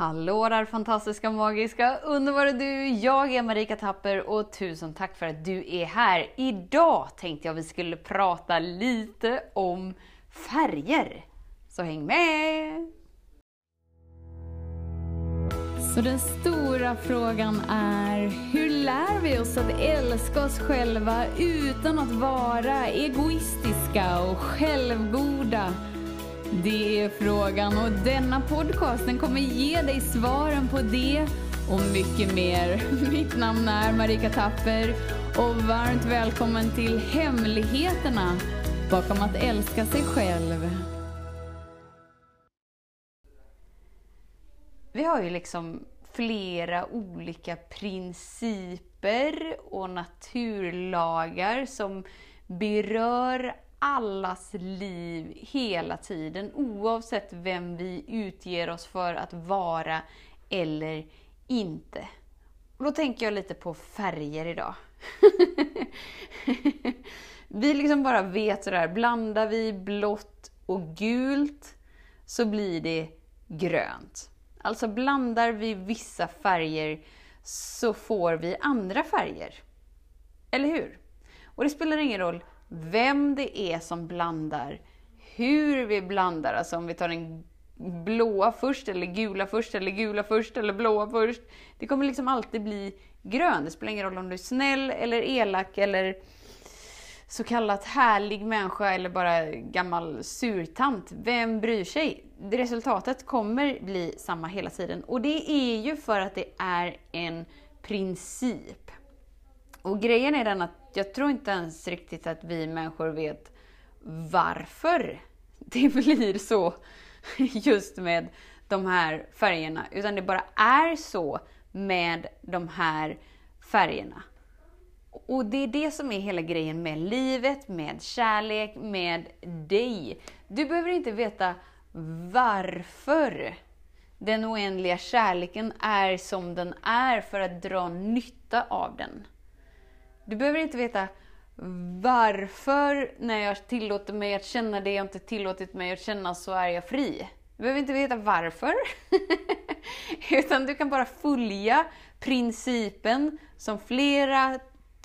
Hallå där fantastiska, magiska, underbara du! Jag är Marika Tapper och tusen tack för att du är här. Idag tänkte jag vi skulle prata lite om färger. Så häng med! Så den stora frågan är, hur lär vi oss att älska oss själva utan att vara egoistiska och självgoda? Det är frågan och denna podcast den kommer ge dig svaren på det och mycket mer. Mitt namn är Marika Tapper och varmt välkommen till Hemligheterna bakom att älska sig själv. Vi har ju liksom flera olika principer och naturlagar som berör allas liv hela tiden oavsett vem vi utger oss för att vara eller inte. Och då tänker jag lite på färger idag. vi liksom bara vet sådär, blandar vi blått och gult så blir det grönt. Alltså blandar vi vissa färger så får vi andra färger. Eller hur? Och det spelar ingen roll vem det är som blandar, hur vi blandar, alltså om vi tar den blåa först, eller gula först, eller gula först, eller blåa först. Det kommer liksom alltid bli grön. Det spelar ingen roll om du är snäll, eller elak, eller så kallat härlig människa, eller bara gammal surtant. Vem bryr sig? Resultatet kommer bli samma hela tiden. Och det är ju för att det är en princip. Och grejen är den att jag tror inte ens riktigt att vi människor vet varför det blir så just med de här färgerna. Utan det bara är så med de här färgerna. Och det är det som är hela grejen med livet, med kärlek, med dig. Du behöver inte veta varför den oändliga kärleken är som den är för att dra nytta av den. Du behöver inte veta varför när jag tillåter mig att känna det jag inte tillåtit mig att känna så är jag fri. Du behöver inte veta varför. Utan du kan bara följa principen som flera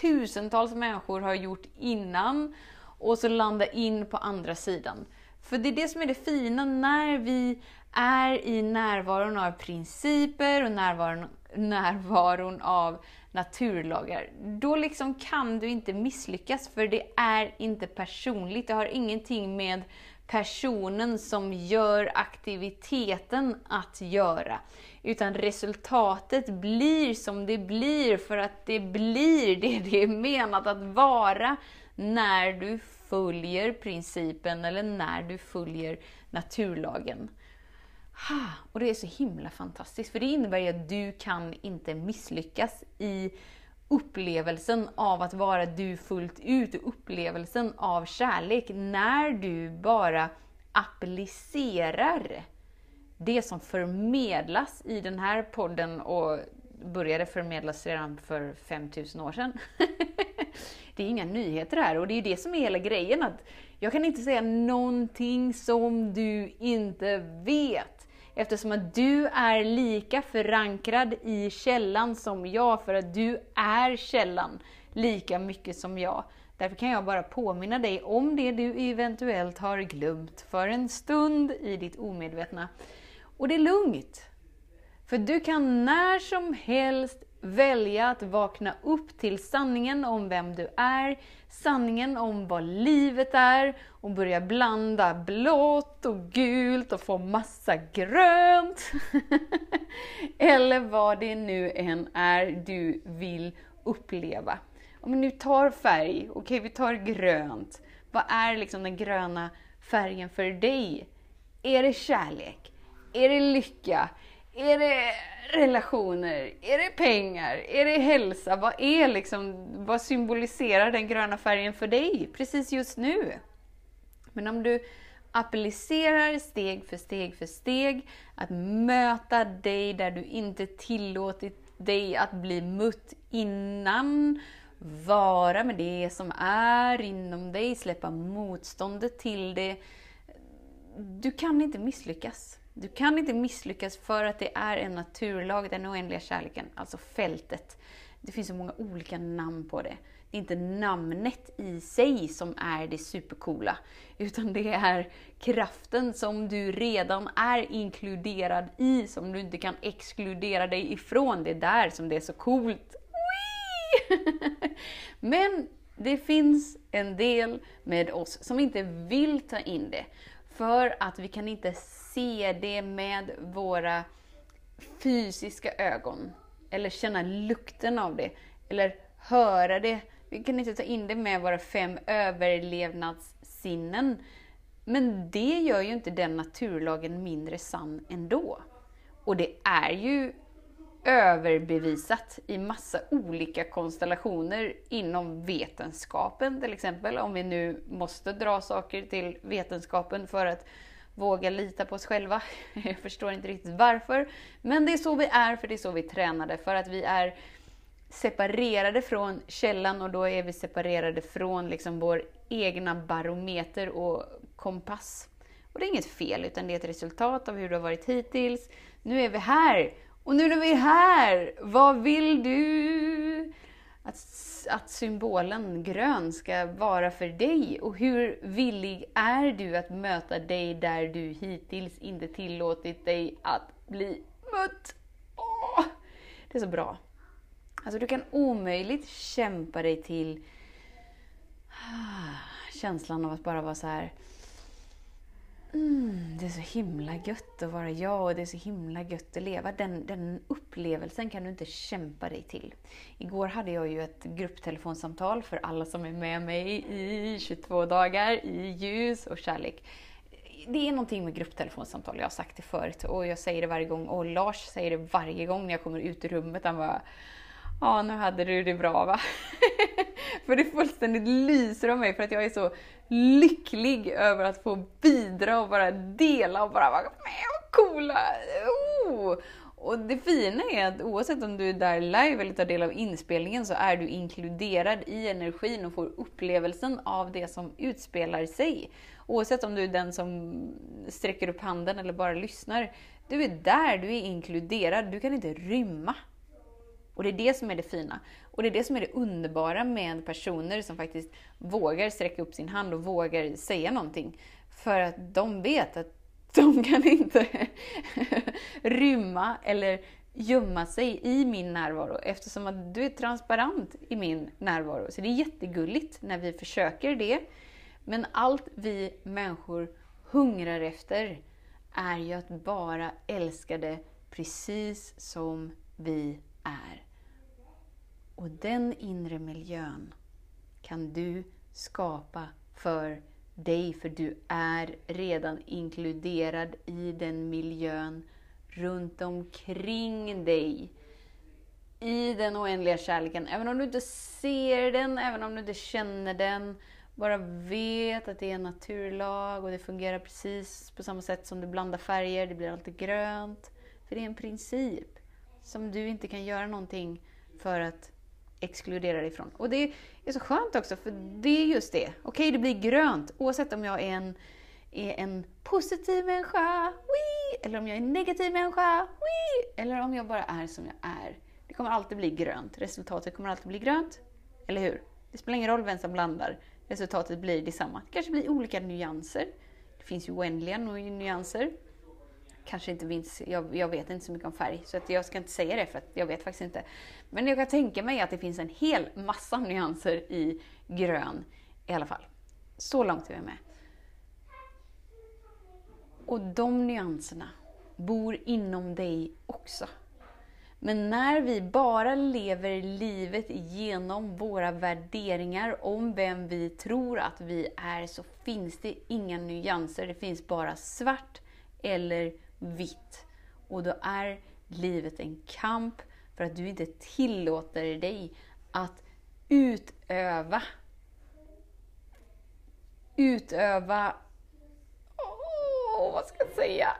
tusentals människor har gjort innan och så landa in på andra sidan. För det är det som är det fina när vi är i närvaron av principer och närvaron, närvaron av naturlagar. Då liksom kan du inte misslyckas för det är inte personligt. Det har ingenting med personen som gör aktiviteten att göra. Utan resultatet blir som det blir för att det blir det det är menat att vara när du följer principen eller när du följer naturlagen. Och det är så himla fantastiskt, för det innebär ju att du kan inte misslyckas i upplevelsen av att vara du fullt ut, upplevelsen av kärlek, när du bara applicerar det som förmedlas i den här podden och började förmedlas redan för 5000 år sedan. det är inga nyheter här och det är ju det som är hela grejen. att Jag kan inte säga någonting som du inte vet. Eftersom att du är lika förankrad i källan som jag, för att du är källan lika mycket som jag. Därför kan jag bara påminna dig om det du eventuellt har glömt för en stund i ditt omedvetna. Och det är lugnt. För du kan när som helst välja att vakna upp till sanningen om vem du är, sanningen om vad livet är och börja blanda blått och gult och få massa grönt. Eller vad det nu än är du vill uppleva. Om nu tar färg, okej okay, vi tar grönt. Vad är liksom den gröna färgen för dig? Är det kärlek? Är det lycka? Är det relationer? Är det pengar? Är det hälsa? Vad är liksom, vad symboliserar den gröna färgen för dig precis just nu? Men om du applicerar steg för steg för steg att möta dig där du inte tillåtit dig att bli mött innan, vara med det som är inom dig, släppa motståndet till det. Du kan inte misslyckas. Du kan inte misslyckas för att det är en naturlag, den oändliga kärleken, alltså fältet. Det finns så många olika namn på det. Det är inte namnet i sig som är det supercoola, utan det är kraften som du redan är inkluderad i, som du inte kan exkludera dig ifrån. Det är där som det är så coolt. Men det finns en del med oss som inte vill ta in det, för att vi kan inte se det med våra fysiska ögon, eller känna lukten av det, eller höra det vi kan inte ta in det med våra fem överlevnadssinnen. Men det gör ju inte den naturlagen mindre sann ändå. Och det är ju överbevisat i massa olika konstellationer inom vetenskapen till exempel. Om vi nu måste dra saker till vetenskapen för att våga lita på oss själva. Jag förstår inte riktigt varför. Men det är så vi är, för det är så vi tränade. För att vi är separerade från källan och då är vi separerade från liksom vår egna barometer och kompass. Och det är inget fel, utan det är ett resultat av hur det har varit hittills. Nu är vi här! Och nu när vi är här, vad vill du att, att symbolen grön ska vara för dig? Och hur villig är du att möta dig där du hittills inte tillåtit dig att bli mött? Åh, det är så bra. Alltså du kan omöjligt kämpa dig till ah, känslan av att bara vara så här. Mm, det är så himla gött att vara jag och det är så himla gött att leva. Den, den upplevelsen kan du inte kämpa dig till. Igår hade jag ju ett grupptelefonsamtal för alla som är med mig i 22 dagar i ljus och kärlek. Det är någonting med grupptelefonsamtal, jag har sagt det förut och jag säger det varje gång och Lars säger det varje gång när jag kommer ut ur rummet. Han bara Ja, nu hade du det bra va? för det fullständigt lyser om mig för att jag är så lycklig över att få bidra och bara dela och bara vara med och coola. Oh! Och det fina är att oavsett om du är där live eller tar del av inspelningen så är du inkluderad i energin och får upplevelsen av det som utspelar sig. Oavsett om du är den som sträcker upp handen eller bara lyssnar. Du är där, du är inkluderad, du kan inte rymma. Och det är det som är det fina. Och det är det som är det underbara med personer som faktiskt vågar sträcka upp sin hand och vågar säga någonting. För att de vet att de kan inte rymma eller gömma sig i min närvaro eftersom att du är transparent i min närvaro. Så det är jättegulligt när vi försöker det. Men allt vi människor hungrar efter är ju att bara älska det precis som vi är. Och den inre miljön kan du skapa för dig, för du är redan inkluderad i den miljön runt omkring dig. I den oändliga kärleken. Även om du inte ser den, även om du inte känner den. Bara vet att det är en naturlag och det fungerar precis på samma sätt som du blandar färger, det blir alltid grönt. För det är en princip som du inte kan göra någonting för att exkludera dig ifrån. Och det är så skönt också, för det är just det. Okej, okay, det blir grönt oavsett om jag är en, är en positiv människa, wii, eller om jag är en negativ människa, wii, eller om jag bara är som jag är. Det kommer alltid bli grönt. Resultatet kommer alltid bli grönt. Eller hur? Det spelar ingen roll vem som blandar. Resultatet blir detsamma. Det kanske blir olika nyanser. Det finns ju oändliga nyanser kanske inte finns, jag, jag, vet inte så mycket om färg, så att jag ska inte säga det för att jag vet faktiskt inte. Men jag kan tänka mig att det finns en hel massa nyanser i grön i alla fall. Så långt är vi med. Och de nyanserna bor inom dig också. Men när vi bara lever livet genom våra värderingar om vem vi tror att vi är, så finns det inga nyanser. Det finns bara svart eller vitt. Och då är livet en kamp för att du inte tillåter dig att utöva utöva... Oh, vad ska jag säga?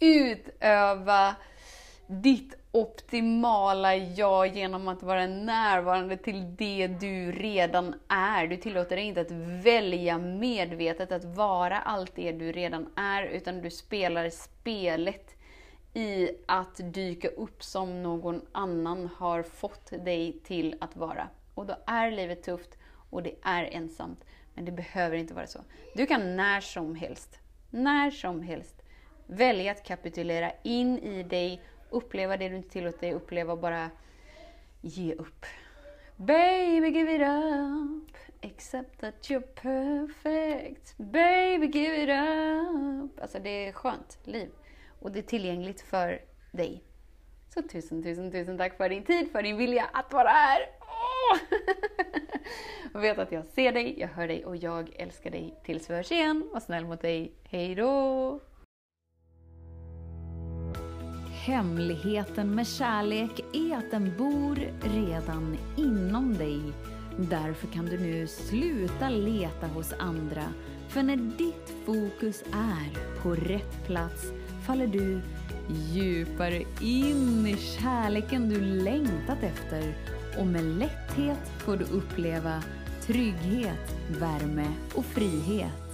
utöva ditt optimala jag genom att vara närvarande till det du redan är. Du tillåter dig inte att välja medvetet att vara allt det du redan är, utan du spelar spelet i att dyka upp som någon annan har fått dig till att vara. Och då är livet tufft och det är ensamt. Men det behöver inte vara så. Du kan när som helst, när som helst, välja att kapitulera in i dig, uppleva det du inte tillåter dig uppleva och bara ge upp. Baby give it up, accept that you're perfect. Baby give it up. Alltså det är skönt liv. Och det är tillgängligt för dig. Så tusen, tusen, tusen tack för din tid, för din vilja att vara här. Åh! och vet att jag ser dig, jag hör dig och jag älskar dig. Tills vi hörs igen, var snäll mot dig. Hej då! Hemligheten med kärlek är att den bor redan inom dig. Därför kan du nu sluta leta hos andra. För när ditt fokus är på rätt plats faller du djupare in i kärleken du längtat efter och med lätthet får du uppleva trygghet, värme och frihet.